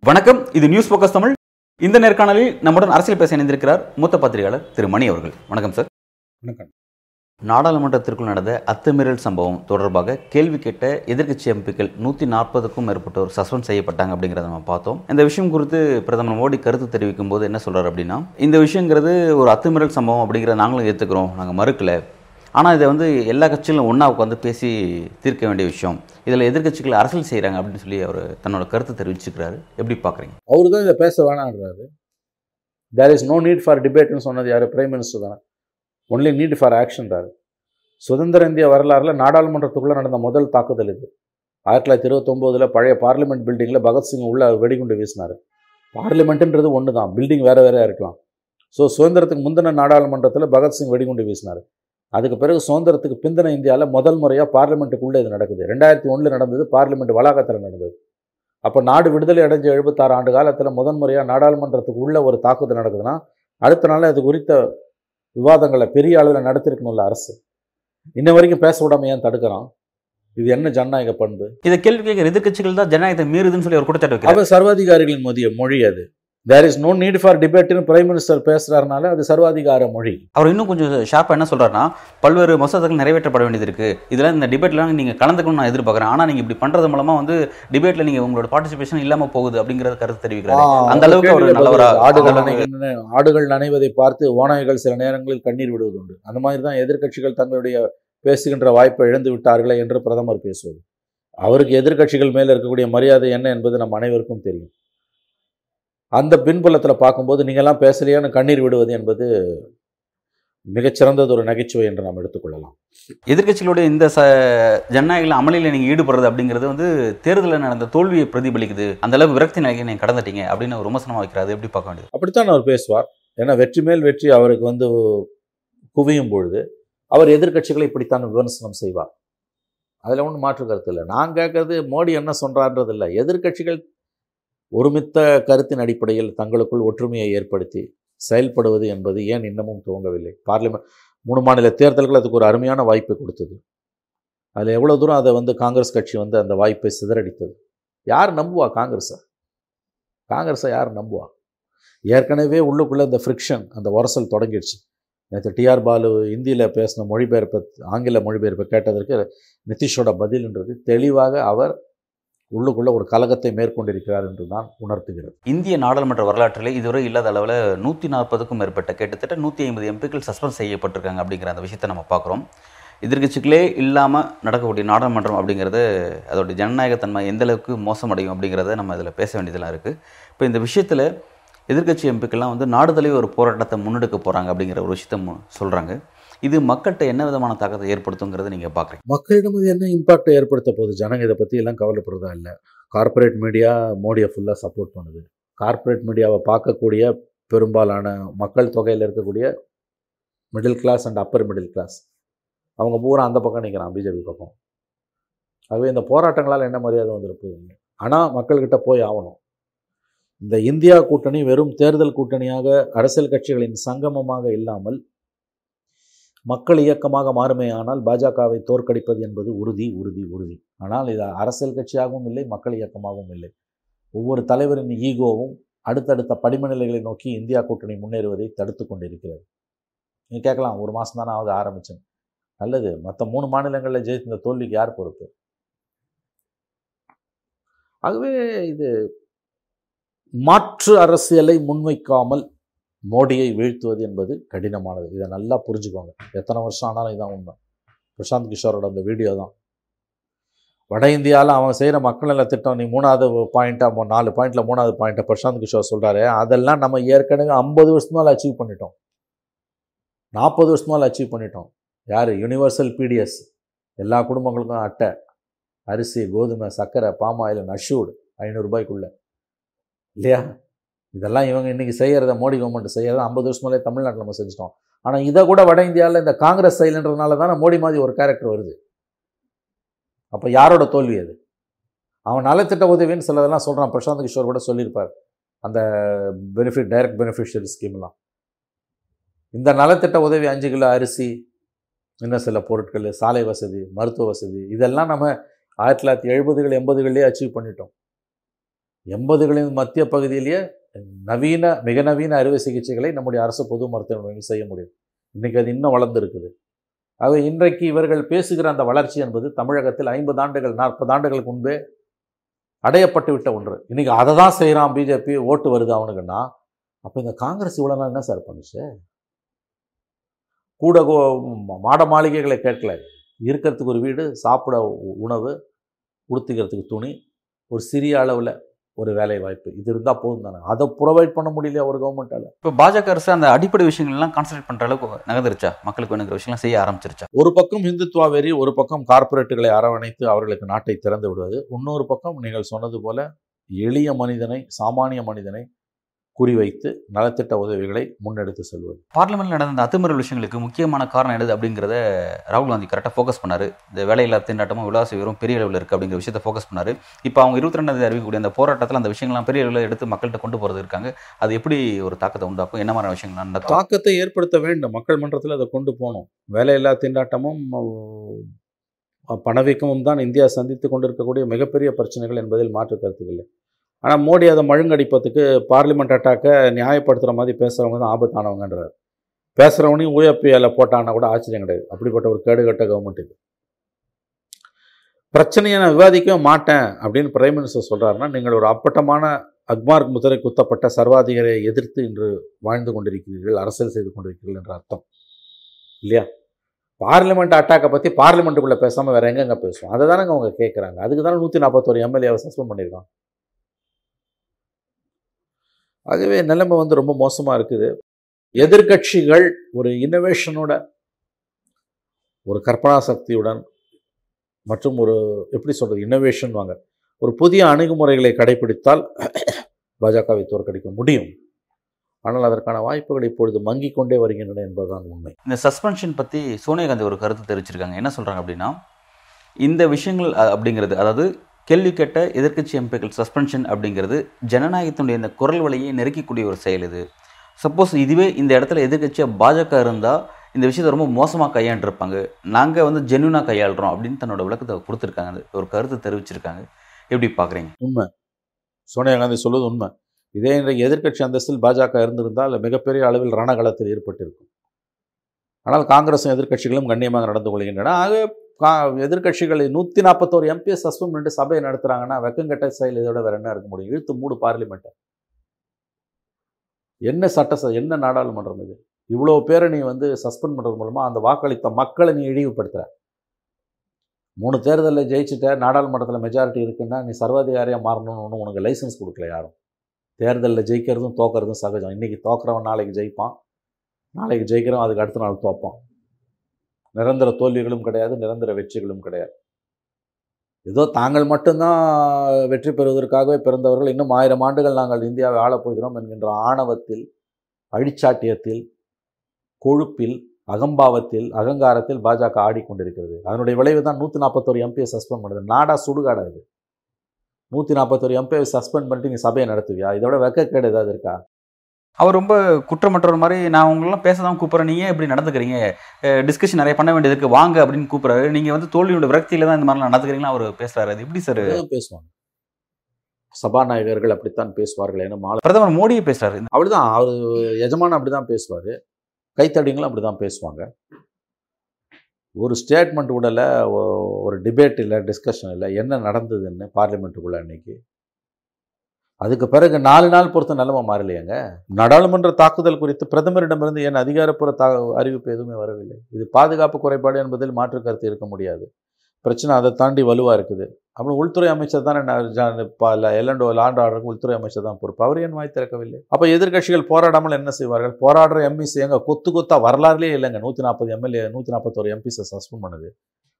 வணக்கம். இது news focus Tamil. இந்த நேர்காணலில் நம்முடன் அரசியல் பேச இணைந்திருக்கிறார் மூத்த பத்திரிகையாளர் திரு மணி அவர்கள். வணக்கம் சார். வணக்கம். நாடாளுமன்றத்திற்குள் நடந்த அத்துமீறல் சம்பவம் தொடர்பாக கேள்வி கேட்ட எதிர்க்கட்சி எம்பிக்கள் நூற்றி நாற்பதுக்கும் மேற்பட்டோர் சஸ்பெண்ட் செய்யப்பட்டாங்க அப்படிங்கிறத நம்ம பார்த்தோம். இந்த விஷயம் குறித்து பிரதமர் மோடி கருத்து தெரிவிக்கும் போது என்ன சொல்றாரு அப்படின்னா இந்த விஷயங்கிறது ஒரு அத்துமீறல் சம்பவம் அப்படிங்கிறத நாங்களும் ஏற்றுக்கிறோம் நாங்கள் மறுக்கல. ஆனால் இதை வந்து எல்லா கட்சிகளும் ஒன்றா உட்காந்து பேசி தீர்க்க வேண்டிய விஷயம். இதில் எதிர்கட்சிகள் அரசியல் செய்கிறாங்க அப்படின்னு சொல்லி அவர் தன்னோட கருத்தை தெரிவிச்சுக்கிறாரு. எப்படி பார்க்குறீங்க அவரு தான் இதை பேச வேணான்றாரு. There is no need for டிபேட்னு சொன்னது யார்? பிரைம் மினிஸ்டர் தானே. ஒன்லி நீட் ஃபார் ஆக்ஷன்றாரு சுதந்திர இந்திய வரலாறில் நாடாளுமன்றத்துக்குள்ளே நடந்த முதல் தாக்குதல் இது. ஆயிரத்தி தொள்ளாயிரத்தி இருபத்தொம்போதில் பழைய பார்லிமெண்ட் பில்டிங்கில் பகத்சிங் உள்ள வெடிகுண்டு வீசினார். பார்லிமெண்ட்டுன்றது ஒன்று தான் பில்டிங் வேறு வேறையாக இருக்கலாம். ஸோ சுதந்திரத்துக்கு முந்தின நாடாளுமன்றத்தில் பகத்சிங் வெடிகுண்டு வீசினார். அதுக்கு பிறகு சுதந்திரத்துக்கு பிந்தின இந்தியாவில் முதல் முறையாக பார்லிமெண்ட்டுக்குள்ளே இது நடக்குது. ரெண்டாயிரத்தி ஒன்றில் நடந்தது பார்லிமெண்ட் வளாகத்தில் நடந்தது. அப்போ நாடு விடுதலை அடைஞ்ச எழுபத்தாறு ஆண்டு காலத்தில் முதன் முறையாக நாடாளுமன்றத்துக்கு உள்ள ஒரு தாக்குதல் நடக்குதுன்னா அடுத்த நாள் அது குறித்த விவாதங்களை பெரிய அளவில் நடத்திருக்கணும்ல அரசு. இன்ன வரைக்கும் பேச விடாம ஏன் தடுக்கிறான்? இது என்ன ஜனநாயக பண்பு? இதை கேள்வி கேட்கிற எதிர்க்கட்சிகள் தான் ஜனநாயகத்தை மீறுதுன்னு சொல்லி ஒரு குற்றச்சாட்டு வைக்கிறார். அவ சர்வாதிகாரிகளின் மொழிய மொழி அது. There is no need for டிபேட்னு prime minister பேசுறாருனால அது சர்வாதிகார மொழி. அவர் இன்னும் கொஞ்சம் ஷார்ப்பாக என்ன சொல்றாருன்னா பல்வேறு மசோதாக்கள் நிறைவேற்றப்பட வேண்டியது இருக்கு இதெல்லாம் இந்த டிபேட்லாம் நீங்க கலந்துக்கணும்னு நான் எதிர்பார்க்குறேன். ஆனால் நீங்க இப்படி பண்றது மூலமா வந்து டிபேட்ல நீங்க உங்களோட பார்ட்டிசிபேஷன் இல்லாம போகுது அப்படிங்கறத கருத்து தெரிவிக்கிறாரு. அந்த அளவுக்கு அவர் நல்லவரா ஆடுகள் ஆடுகள் நனைவதை பார்த்து ஓநாய்கள் சில நேரங்களில் கண்ணீர் விடுவது உண்டு. அந்த மாதிரி தான் எதிர்க்கட்சிகள் தங்களுடைய பேசுகின்ற வாய்ப்பை இழந்து விட்டார்களே என்று பிரதமர் பேசுவது. அவருக்கு எதிர்க்கட்சிகள் மேல் இருக்கக்கூடிய மரியாதை என்ன என்பது நம் அனைவருக்கும் தெரியும். அந்த பின்புலத்தில் பார்க்கும்போது நீங்கள்லாம் பேசலையான்னு கண்ணீர் விடுவது என்பது மிகச்சிறந்தது ஒரு நகைச்சுவை என்று நாம் எடுத்துக்கொள்ளலாம். எதிர்க்கட்சிகளுடைய இந்த ச ஜனநாயக அமளியில் நீங்க ஈடுபடுறது அப்படிங்கிறது வந்து தேர்தலில் நடந்த தோல்வியை பிரதிபலிக்குது. அந்த அளவு விரக்தி நிலைக்கு நீங்க கடந்துட்டீங்க அப்படின்னு ஒரு விமர்சனம் வைக்கிறாரு. எப்படி பார்க்க வேண்டியது? அப்படித்தான் அவர் பேசுவார். ஏன்னா வெற்றி மேல் வெற்றி அவருக்கு வந்து குவியும் பொழுது அவர் எதிர்க்கட்சிகளை இப்படித்தான் விமர்சனம் செய்வார். அதில் ஒன்றும் மாற்று கருத்து இல்லை. நான் கேட்கறது மோடி என்ன சொல்கிறான்றது இல்லை. எதிர்க்கட்சிகள் ஒருமித்த கருத்தின் அடிப்படையில் தங்களுக்குள் ஒற்றுமையை ஏற்படுத்தி செயல்படுவது என்பது ஏன் இன்னமும் துவங்கவில்லை? பார்லிமெண்ட் மூணு மாநில தேர்தல்கள் அதுக்கு ஒரு அருமையான வாய்ப்பை கொடுத்தது. அதில் எவ்வளோ தூரம் அதை வந்து காங்கிரஸ் கட்சி வந்து அந்த வாய்ப்பை சிதறடித்தது? யார் நம்புவா காங்கிரஸை? காங்கிரஸை யார் நம்புவா? ஏற்கனவே உள்ளுக்குள்ளே இந்த ஃப்ரிக்ஷன் அந்த உரசல் தொடங்கிடுச்சு. நேற்று டிஆர் பாலு இந்தியில் பேசின மொழிபெயர்ப்பை ஆங்கில மொழிபெயர்ப்பை கேட்டதற்கு நிதிஷோட பதில்ன்றது தெளிவாக அவர் உள்ளுக்குள்ள ஒரு கலகத்தை மேற்கொண்டிருக்கிறார் என்று தான் உணர்த்துகிறது. இந்திய நாடாளுமன்ற வரலாற்றில் இதுவரை இல்லாத அளவில் நூற்றி நாற்பதுக்கும் மேற்பட்ட கிட்டத்தட்ட நூற்றி ஐம்பது எம்பிக்கள் சஸ்பெண்ட் செய்யப்பட்டிருக்காங்க அப்படிங்கிற அந்த விஷயத்தை நம்ம பார்க்குறோம். எதிர்கட்சிகளே இல்லாமல் நடக்கக்கூடிய நாடாளுமன்றம் அப்படிங்கிறது அதோடைய ஜனநாயகத்தன்மை எந்த அளவுக்கு மோசமடையும் அப்படிங்கிறத நம்ம இதில் பேச வேண்டியதெல்லாம் இருக்குது இப்போ இந்த விஷயத்தில் எதிர்க்கட்சி எம்பிக்கள்லாம் வந்து நாடு ஒரு போராட்டத்தை முன்னெடுக்க போகிறாங்க அப்படிங்கிற ஒரு விஷயத்த சொல்கிறாங்க இது மக்கள்கிட்ட என்ன விதமான தாக்கத்தை ஏற்படுத்துங்கிறத நீங்கள் பார்க்குறீங்க மக்களிடம் இது என்ன இம்பாக்டை ஏற்படுத்த போகுது? ஜனங்க இதை பற்றி எல்லாம் கவலைப்படுறதா இல்லை. கார்ப்பரேட் மீடியா மோடியை ஃபுல்லாக சப்போர்ட் பண்ணுது. கார்ப்பரேட் மீடியாவை பார்க்கக்கூடிய பெரும்பாலான மக்கள் தொகையில் இருக்கக்கூடிய middle class and upper middle class அவங்க பூரா அந்த பக்கம் நிற்கிறான் பிஜேபி பக்கம். ஆகவே இந்த போராட்டங்களால் என்ன மரியாதை வந்துருப்போகுது ஆனால் மக்கள்கிட்ட போய் ஆகணும் இந்த இந்தியா கூட்டணி வெறும் தேர்தல் கூட்டணியாக அரசியல் கட்சிகளின் சங்கமமாக இல்லாமல் மக்கள் இயக்கமாக மாறுமே ஆனால் பாஜகவை தோற்கடிப்பது என்பது உறுதி உறுதி உறுதி. ஆனால் இது அரசியல் கட்சியாகவும் இல்லை மக்கள் இயக்கமாகவும் இல்லை. ஒவ்வொரு தலைவரின் ஈகோவும் அடுத்தடுத்த படிமநிலைகளை நோக்கி இந்தியா கூட்டணி முன்னேறுவதை தடுத்து கொண்டிருக்கிறது. நீ கேட்கலாம் ஒரு மாதம் தானே ஆகுது ஆரம்பிச்சேன் நல்லது மற்ற மூணு மாநிலங்களில் ஜெயித்த இந்த தோல்விக்கு யார் பொறுப்பு? ஆகவே இது மாற்று அரசியலை முன்வைக்காமல் மோடியை வீழ்த்துவது என்பது கடினமானது. இதை நல்லா புரிஞ்சுக்கோங்க. எத்தனை வருஷம் ஆனாலும் இதான் உண்மை. பிரசாந்த் கிஷோரோட அந்த வீடியோ தான். வட இந்தியாவில் அவன் செய்கிற மக்கள் நல திட்டம் நீ மூணாவது பாயிண்ட்டாக நாலு பாயிண்டில் மூணாவது பாயிண்ட்டை பிரசாந்த் கிஷோர் சொல்கிறாரு அதெல்லாம் நம்ம ஏற்கனவே ஐம்பது வருஷத்து மேலே அச்சீவ் பண்ணிட்டோம். நாற்பது வருஷத்து மேலே அச்சீவ் பண்ணிட்டோம். யார்? யூனிவர்சல் பிடிஎஸ் எல்லா குடும்பங்களுக்கும் அட்டை. அரிசி கோதுமை சர்க்கரை பாமாயில் நஷூடு ஐநூறுரூபாய்க்குள்ளே இல்லையா? இதெல்லாம் இவங்க இன்றைக்கி செய்கிறத மோடி கவர்மெண்ட் செய்கிறத ஐம்பது வருஷமாலே தமிழ்நாட்டில் நம்ம செஞ்சிட்டோம். ஆனால் இதை கூட வட இந்தியாவில் இந்த காங்கிரஸ் செயலுன்றதுனால தானே மோடி மாதிரி ஒரு கேரக்டர் வருது. அப்போ யாரோட தோல்வி அது? அவன் நலத்திட்ட உதவின்னு சிலதெல்லாம் சொல்கிறான் பிரசாந்த் கிஷோர் கூட சொல்லியிருப்பார். அந்த பெனிஃபிட் டைரக்ட் பெனிஃபிஷியரி ஸ்கீம்லாம் இந்த நலத்திட்ட உதவி அஞ்சு கிலோ அரிசி இன்னும் சில பொருட்கள் சாலை வசதி மருத்துவ வசதி இதெல்லாம் நம்ம ஆயிரத்தி தொள்ளாயிரத்தி எழுபதுகள் எண்பதுகள்லேயே அச்சீவ் பண்ணிட்டோம். எண்பதுகளின் மத்திய பகுதியிலேயே நவீன மிக நவீன அறுவை சிகிச்சைகளை நம்முடைய அரசு பொது மருத்துவமனையில் செய்ய முடியும். இன்றைக்கி அது இன்னும் வளர்ந்துருக்குது. ஆக இன்றைக்கு இவர்கள் பேசுகிற அந்த வளர்ச்சி என்பது தமிழகத்தில் ஐம்பது ஆண்டுகள் நாற்பது ஆண்டுகளுக்கு முன்பே அடையப்பட்டு விட்ட ஒன்று. இன்றைக்கி அதை தான் செய்கிறான் பிஜேபி ஓட்டு வருது அவனுக்குன்னா அப்போ இந்த காங்கிரஸ் இவ்வளோ நாள் என்ன சார் பண்ணுச்சு? கூட கோ- மாட மாளிகைகளை கேட்கல. இருக்கிறதுக்கு ஒரு வீடு சாப்பிட உ- உணவு உடுத்திக்கிறதுக்கு துணி ஒரு சிறிய அளவில் ஒரு வேலை வாய்ப்பு இது இருந்தால் போதும் தானே. அதை ப்ரொவைட் பண்ண முடியலையா ஒரு கவர்மெண்ட்டால் இப்போ பாஜக அரசு அந்த அடிப்படை விஷயங்கள்லாம் கான்சன்ட்ரேட் பண்ற அளவுக்கு நகர்ந்துருச்சா? மக்களுக்கு வேணுங்கிற விஷயம்லாம் செய்ய ஆரம்பிச்சிருச்சா? ஒரு பக்கம் இந்துத்துவா வெறி ஒரு பக்கம் கார்ப்பரேட்டுகளை அரவணைத்து அவர்களுக்கு நாட்டை திறந்து விடுவது. இன்னொரு பக்கம் நீங்கள் சொன்னது போல எளிய மனிதனை சாமானிய மனிதனை குறிவைத்து நலத்திட்ட உதவிகளை முன்னெடுத்து செல்வது. பார்லிமெண்ட்ல நடந்த அந்த அத்துமீறல் விஷயங்களுக்கு முக்கியமான காரணம் என்னது அப்படிங்கிறத ராகுல் காந்தி கரெக்டாக ஃபோக்கஸ் பண்ணாரு. இந்த வேலையில்லா திண்டாட்டமும் விலாசி உயரும் பெரிய அளவில் இருக்குது அப்படிங்கிற விஷயத்தை ஃபோக்கஸ் பண்ணாரு. இப்போ அவங்க இருபத்தி ரெண்டாம் தேதி அறிவிக்கக்கூடிய அந்த போராட்டத்தில் அந்த விஷயங்கள்லாம் பெரிய அளவில் எடுத்து மக்கள்கிட்ட கொண்டு போகிறது இருக்காங்க. அது எப்படி ஒரு தாக்கத்தை உண்டாக்கும்? என்ன மாதிரியான விஷயங்கள் நடக்கும் தாக்கத்தை ஏற்படுத்த வேண்டும். மக்கள் மன்றத்தில் அதை கொண்டு போகணும். வேலையில்லா திண்டாட்டமும் பணவீக்கமும் தான் இந்தியா சந்தித்து கொண்டிருக்கக்கூடிய மிகப்பெரிய பிரச்சனைகள் என்பதில் மாற்று கருத்துக்கள் இல்லை. ஆனால் மோடி அதை மழுங்கடிப்பதுக்கு பார்லிமெண்ட் அட்டாக்கை நியாயப்படுத்துகிற மாதிரி பேசுகிறவங்க தான் ஆபத்தானவங்கன்றார். பேசுகிறவனையும் ஊஎப்பியில் போட்டான்னா கூட ஆச்சரியம் கிடையாது. அப்படிப்பட்ட ஒரு கேடுகட்ட கவர்மெண்ட் இது. பிரச்சனையை நான் விவாதிக்கவே மாட்டேன் அப்படின்னு பிரைம் மினிஸ்டர் சொல்கிறாருன்னா நீங்கள் ஒரு அப்பட்டமான அக்மார்க் முதலை குத்தப்பட்ட சர்வாதிகாரியை எதிர்த்து இன்று வாழ்ந்து கொண்டிருக்கிறீர்கள் அரசியல் செய்து கொண்டிருக்கிறீர்கள் என்ற அர்த்தம். இல்லையா? பார்லிமெண்ட் அட்டாக்கை பற்றி பார்லிமெண்ட்டுக்குள்ளே பேசாமல் வேறு எங்கெங்க பேசுவோம்? அதை தானே அவங்க கேட்குறாங்க அதுக்கு தானே நூற்றி நாற்பத்தோரு எம்எல்ஏவை சஸ்பெண்ட் பண்ணியிருக்கான். ஆகவே நிலைமை வந்து ரொம்ப மோசமாக இருக்குது. எதிர்க்கட்சிகள் ஒரு இன்னோவேஷனோட ஒரு கற்பனா சக்தியுடன் மற்றும் ஒரு எப்படி சொல்கிறது இன்னோவேஷன் வாங்க ஒரு புதிய அணுகுமுறைகளை கடைபிடித்தால் பாஜகவை தோற்கடிக்க முடியும். ஆனால் அதற்கான வாய்ப்புகள் இப்பொழுது மங்கிக் கொண்டே வருகின்றன என்பதுதான் உண்மை. இந்த சஸ்பென்ஷன் பற்றி சோனியா காந்தி ஒரு கருத்து தெரிவிச்சிருக்காங்க. என்ன சொல்கிறாங்க அப்படின்னா இந்த விஷயங்கள் அப்படிங்கிறது அதாவது கேள்வி கேட்ட எதிர்க்கட்சி எம்பிக்கள் சஸ்பென்ஷன் அப்படிங்கிறது ஜனநாயகத்தினுடைய இந்த குரல் வழியை நெருக்கக்கூடிய ஒரு செயல் இது. சப்போஸ் இதுவே இந்த இடத்துல எதிர்க்கட்சியாக பாஜக இருந்தால் இந்த விஷயத்தை ரொம்ப மோசமாக கையாண்டிருப்பாங்க. நாங்கள் வந்து ஜென்யூனாக கையாளுறோம் அப்படின்னு தன்னோட விளக்கத்தை கொடுத்துருக்காங்க. ஒரு கருத்து தெரிவிச்சிருக்காங்க. எப்படி பார்க்குறீங்க? உண்மை. சோனியா காந்தி சொல்வது உண்மை. இதே இன்றைக்கு எதிர்க்கட்சி அந்தஸ்தில் பாஜக இருந்திருந்தால் மிகப்பெரிய அளவில் ரணகலத்தில் ஏற்பட்டிருக்கும். ஆனால் காங்கிரஸும் எதிர்க்கட்சிகளும் கண்ணியமாக நடந்து கொள்கின்றன. ஆக எதிர்கட்சிகளை எதிர்க்கட்சிகளை நூற்றி நாற்பத்தோரு எம்பியை சஸ்பெண்ட் பண்ணிட்டு சபையை நடத்துகிறாங்கன்னா வெக்கங்கட்ட செயல் இதோட வேற என்ன இருக்க முடியும்? இழுத்து மூடு பார்லிமெண்ட்டை. என்ன சட்ட என்ன நாடாளுமன்றம் இது? இவ்வளோ பேரை நீ வந்து சஸ்பெண்ட் பண்ணுறது மூலமாக அந்த வாக்களித்த மக்களை நீ இழிவுபடுத்துகிற மூணு தேர்தலில் ஜெயிச்சுட்ட நாடாளுமன்றத்தில் மெஜாரிட்டி இருக்குன்னா நீ சர்வாதிகாரியாக மாறணும்னு ஒன்று உனக்கு லைசன்ஸ் கொடுக்கல யாரும். தேர்தலில் ஜெயிக்கிறதும் தோக்கிறதும் சகஜம். இன்றைக்கி தோக்கிறவன் நாளைக்கு ஜெயிப்பான். நாளைக்கு ஜெயிக்கிறவன் அதுக்கு அடுத்த நாள் தோப்பான். நிரந்தர தோல்விகளும் கிடையாது நிரந்தர வெற்றிகளும் கிடையாது. ஏதோ தாங்கள் மட்டும்தான் வெற்றி பெறுவதற்காகவே பிறந்தவர்கள். இன்னும் ஆயிரம் ஆண்டுகள் நாங்கள் இந்தியாவை ஆளப்போகிறோம் என்கின்ற ஆணவத்தில் அழிச்சாட்டியத்தில் கொழுப்பில் அகம்பாவத்தில் அகங்காரத்தில் பாஜக ஆடிக்கொண்டிருக்கிறது. அதனுடைய விளைவு தான் நூற்றி நாற்பத்தோரு எம்பியை சஸ்பெண்ட் பண்ணுது நாடா சுடுகாடா இது. நூற்றி நாற்பத்தோரு எம்பியை சஸ்பெண்ட் பண்ணிட்டு நீ சபையை நடத்துவியா? இதோட வெக்கக்கேடு ஏதாவது இருக்கா? அவர் ரொம்ப குற்றமற்றவர் மாதிரி நான் உங்களெல்லாம் பேச தான் கூப்பிட்றேன் நீங்கள் இப்படி நடந்துக்கிறீங்க? டிஸ்கஷன் நிறைய பண்ண வேண்டியது இருக்கு வாங்க அப்படின்னு கூப்பிட்றாரு. நீங்கள் வந்து தோல்வியோட விரக்தியில தான் இந்த மாதிரிலாம் நடந்துக்கிறீங்களா அவர் பேசுறாரு. அது எப்படி சார் பேசுவாங்க. சபாநாயகர்கள் அப்படித்தான் பேசுவார்கள். ஏன்னா பிரதமர் மோடியே பேசுறாரு. அப்படிதான் அவர் எஜமான் அப்படிதான் பேசுவார். கைத்தடிங்களும் அப்படிதான் பேசுவாங்க. ஒரு ஸ்டேட்மெண்ட் விடல ஒரு டிபேட் இல்லை டிஸ்கஷன் இல்லை என்ன நடந்ததுன்னு பார்லிமெண்ட்டுக்குள்ள அன்னைக்கு அதுக்கு பிறகு நாலு நாள் பொறுத்த நிலைமை மாறலையாங்க. நாடாளுமன்ற தாக்குதல் குறித்து பிரதமரிடமிருந்து ஏன் அதிகாரப்பூர்வ தா அறிவிப்பு எதுவுமே வரவில்லை? இது பாதுகாப்பு குறைபாடு என்பதில் மாற்று கருத்து இருக்க முடியாது. பிரச்சனை அதை தாண்டி வலுவாக இருக்குது. அப்புறம் உள்துறை அமைச்சர் தானே எல்லண்டோ லாண்ட் ஆர்டருக்கு உள்துறை அமைச்சர் தான் பொறுப்பு. அவர் ஏன் வாய் திறக்கவில்லை? அப்போ எதிர்க்கட்சிகள் போராடாமல் என்ன செய்வார்கள்? போராடுற எம்பிஸ் எங்க கொத்து கொத்தா வரலாறுலேயே இல்லைங்க. நூற்றி நாற்பது எம்எல்ஏ நூற்றி நாற்பத்தோரு எம்பிஸை சஸ்பெண்ட் பண்ணுது.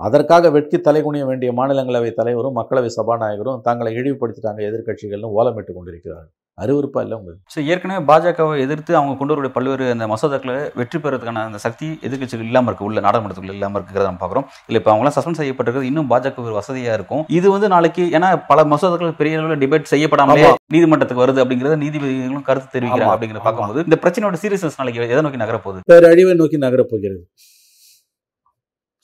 அதற்காக வெட்கி தலைகுனிய வேண்டிய மாநிலங்களவை தலைவரும் மக்களவை சபாநாயகரும் தங்களை இழிவுபடுத்திட்டாங்க எதிர்க்கட்சிகள்னு ஓலமிட்டு கொண்டிருக்கிறார்கள் அறிவுறுப்பா இல்லை உங்களுக்கு ஸோ ஏற்கனவே பாஜகவை எதிர்த்து அவங்க கொண்டு வரக்கூடிய பல்வேறு அந்த மசோதாக்களை வெற்றி பெறதுக்கான அந்த சக்தி எதிர்க்கட்சிகள் இல்லாமல் இருக்கு உள்ள நாடாளுமன்றத்துக்குள்ள இல்லாமல் இருக்கிறத நம்ம பார்க்குறோம் இல்லை இப்போ அவங்களாம் சஸ்பெண்ட் செய்யப்பட்டிருக்கிறது இன்னும் பாஜக ஒரு வசதியாக இருக்கும் இது வந்து நாளைக்கு ஏன்னா பல மசோதாக்கள் பெரிய அளவில் டிபேட் செய்யப்படாமலே. நீதிமன்றத்துக்கு வருது அப்படிங்கிறத நீதிபதிகளும் கருத்து தெரிவிக்கிறாங்க. அப்படிங்கிறத. பார்க்கும்போது இந்த பிரச்சனையோட சீரியஸ்னஸ் நாளைக்கு எதை நோக்கி நகரப்போகுது பேரழிவை நோக்கி நகரப் போகிறது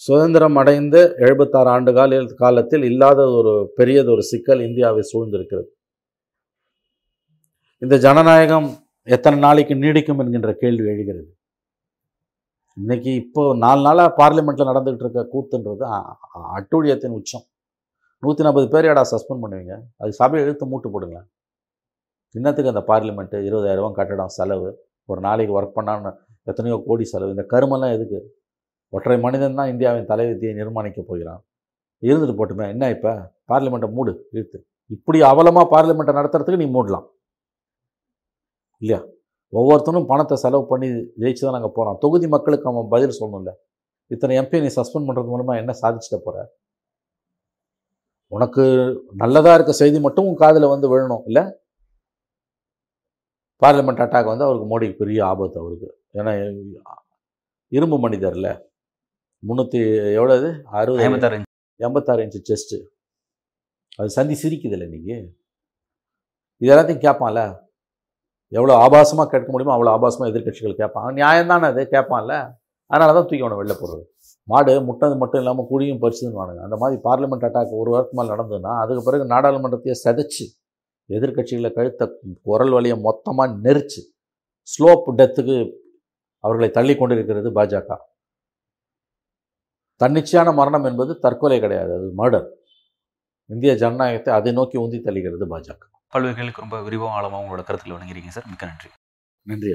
சுதந்திரம் அடைந்த எழுபத்தாறு ஆண்டு கால காலத்தில் இல்லாத ஒரு பெரியது ஒரு சிக்கல் இந்தியாவை சூழ்ந்திருக்கிறது. இந்த ஜனநாயகம் எத்தனை நாளைக்கு நீடிக்கும் என்கின்ற கேள்வி எழுகிறது. இன்னைக்கு இப்போ நாலு நாளாக பார்லிமெண்ட்டில் நடந்துகிட்டு இருக்க கூத்துன்றது அட்டூழியத்தின் உச்சம். நூற்றி நாற்பது பேர் ஏடா சஸ்பெண்ட் பண்ணுவீங்க? அது சபையை இழுத்து மூட்டு போடுங்களேன். இன்னத்துக்கு அந்த பார்லிமெண்ட்டு இருபதாயிரம் கட்டடம் செலவு ஒரு நாளைக்கு ஒர்க் பண்ணான்னு எத்தனையோ கோடி செலவு இந்த கருமெல்லாம் எதுக்கு? ஒற்றை மனிதன் தான் இந்தியாவின் தலைவிதியை நிர்மாணிக்க போகிறான். இருந்துட்டு போட்டுமே என்ன இப்போ? பார்லிமெண்ட்டை மூடு இழுத்து. இப்படி அவலமாக பார்லிமெண்ட்டை நடத்துறதுக்கு நீ மூடலாம். இல்லையா? ஒவ்வொருத்தனும் பணத்தை செலவு பண்ணி ஜெயிச்சு தான் நாங்கள் போகிறோம் தொகுதி மக்களுக்கு அவன் பதில் சொல்லணும்ல. இத்தனை எம்பி நீ சஸ்பெண்ட் பண்ணுறது மூலமாக என்ன சாதிச்சிட்ட போகிற உனக்கு நல்லதாக இருக்க செய்தி மட்டும் உன் காதில் வந்து விழணும் இல்லை? பார்லிமெண்ட் அட்டாக் வந்து அவருக்கு மோடிக்கு பெரிய ஆபத்து அவருக்கு. ஏன்னா இரும்பு மனிதர்ல. முந்நூற்றி எவ்வளவு அறுபது ஐம்பத்தாறு எண்பத்தாறு இன்ச்சு செஸ்ட்டு அது சந்தி சிரிக்குதுல்ல இன்னைக்கு? இது எல்லாத்தையும் கேட்பான்ல? எவ்வளோ ஆபாசமாக கேட்க முடியுமோ அவ்வளோ ஆபாசமாக எதிர்க்கட்சிகள் கேட்பான். நியாயம் தானே அது? கேட்பான்ல? அதனால தான் தூக்கி அவனை வெளில போடுறது. மாடு முட்டது மட்டும் இல்லாமல் குழியும் பறிச்சுன்னு வானுங்க அந்த மாதிரி பார்லிமெண்ட் அட்டாக் ஒரு வாரத்துக்கு மேலே நடந்ததுன்னா அதுக்கு பிறகு நாடாளுமன்றத்தையே செதைச்சு எதிர்க்கட்சிகளை கழுத்த குரல் வழியை மொத்தமாக நெரிச்சு ஸ்லோப் டெத்துக்கு அவர்களை தள்ளி கொண்டிருக்கிறது பாஜக. தன்னிச்சையான மரணம் என்பது தற்கொலை கிடையாது அது மர்டர் இந்திய ஜனநாயகத்தை அதை நோக்கி உந்தி தள்ளுகிறது பாஜக. பல்வேறு ரொம்ப விரிவாக ஆழமாக உங்களோட கருத்துக்களை வழங்குறீங்க சார். மிக்க நன்றி. நன்றி.